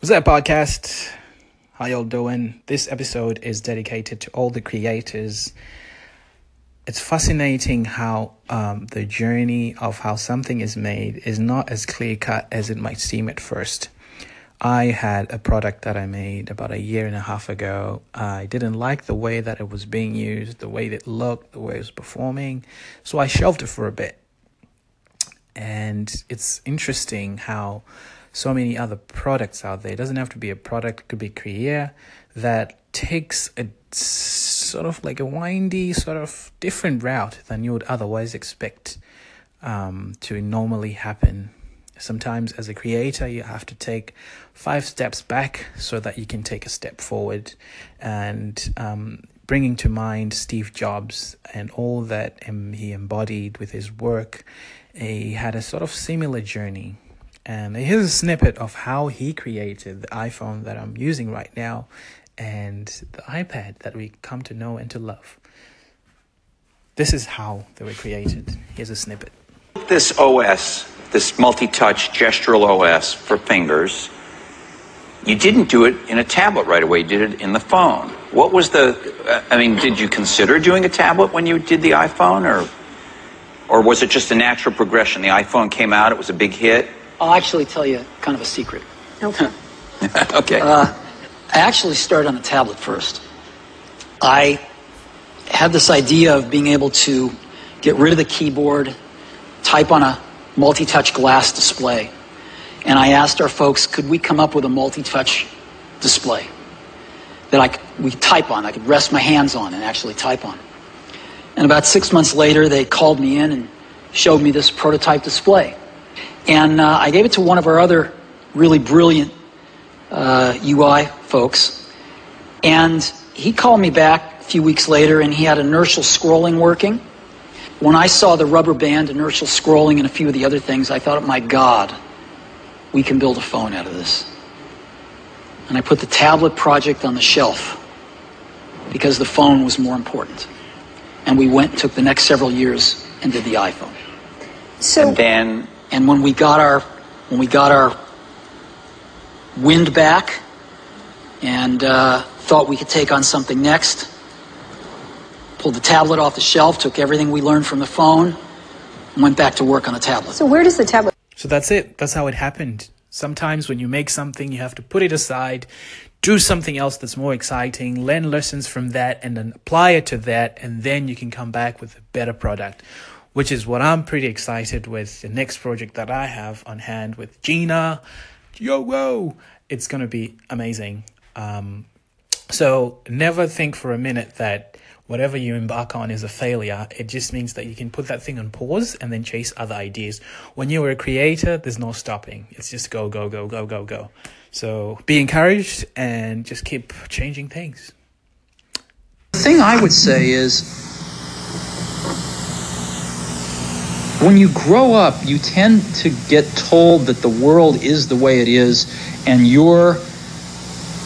What's that podcast? How y'all doing? This episode is dedicated to all the creators. It's fascinating how um, the journey of how something is made is not as clear cut as it might seem at first. I had a product that I made about a year and a half ago. I didn't like the way that it was being used, the way it looked, the way it was performing, so I shelved it for a bit. And it's interesting how so many other products out there. It doesn't have to be a product, it could be career that takes a sort of like a windy, sort of different route than you would otherwise expect um, to normally happen. Sometimes, as a creator, you have to take five steps back so that you can take a step forward. And um, bringing to mind Steve Jobs and all that he embodied with his work, he had a sort of similar journey and here's a snippet of how he created the iPhone that I'm using right now and the iPad that we come to know and to love. This is how they were created. Here's a snippet. This OS, this multi touch gestural OS for fingers, you didn't do it in a tablet right away, you did it in the phone. What was the, I mean, did you consider doing a tablet when you did the iPhone or? Or was it just a natural progression? The iPhone came out, it was a big hit, I'll actually tell you kind of a secret. Okay. okay. Uh, I actually started on the tablet first. I had this idea of being able to get rid of the keyboard, type on a multi touch glass display. And I asked our folks, could we come up with a multi touch display that I could, we type on? I could rest my hands on and actually type on. And about six months later, they called me in and showed me this prototype display. And uh, I gave it to one of our other really brilliant uh, UI folks. And he called me back a few weeks later and he had inertial scrolling working. When I saw the rubber band, inertial scrolling, and a few of the other things, I thought, my God, we can build a phone out of this. And I put the tablet project on the shelf because the phone was more important. And we went took the next several years and did the iPhone. So and then and when we got our when we got our wind back and uh, thought we could take on something next, pulled the tablet off the shelf, took everything we learned from the phone, and went back to work on the tablet. So where does the tablet? So that's it. That's how it happened. Sometimes when you make something, you have to put it aside, do something else that's more exciting, learn lessons from that, and then apply it to that, and then you can come back with a better product which is what I'm pretty excited with the next project that I have on hand with Gina. Yo, whoa! It's gonna be amazing. Um, so never think for a minute that whatever you embark on is a failure. It just means that you can put that thing on pause and then chase other ideas. When you're a creator, there's no stopping. It's just go, go, go, go, go, go. So be encouraged and just keep changing things. The thing I would say is when you grow up, you tend to get told that the world is the way it is, and your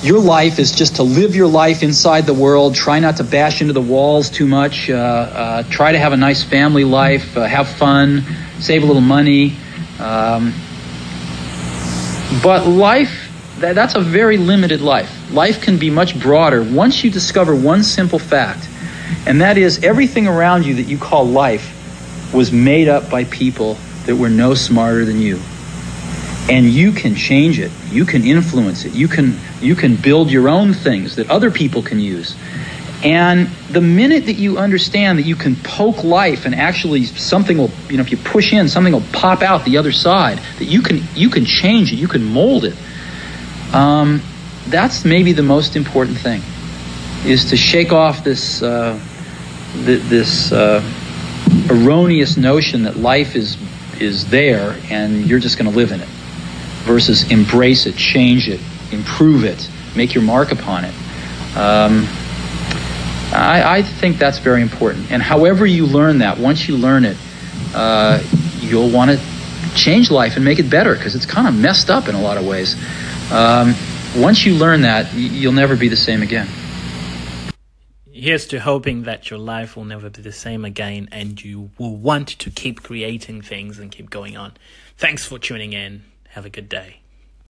your life is just to live your life inside the world. Try not to bash into the walls too much. Uh, uh, try to have a nice family life. Uh, have fun. Save a little money. Um, but life, that, that's a very limited life. Life can be much broader once you discover one simple fact, and that is everything around you that you call life was made up by people that were no smarter than you. And you can change it. You can influence it. You can you can build your own things that other people can use. And the minute that you understand that you can poke life and actually something will, you know, if you push in, something will pop out the other side, that you can you can change it, you can mold it. Um, that's maybe the most important thing, is to shake off this uh, th- this uh, erroneous notion that life is is there and you're just going to live in it versus embrace it, change it, improve it, make your mark upon it. Um, I, I, think that's very important. And however you learn that, once you learn it, uh, you'll want to change life and make it better because it's kind of messed up in a lot of ways. Um, once you learn that, you'll never be the same again here's to hoping that your life will never be the same again and you will want to keep creating things and keep going on. Thanks for tuning in. Have a good day.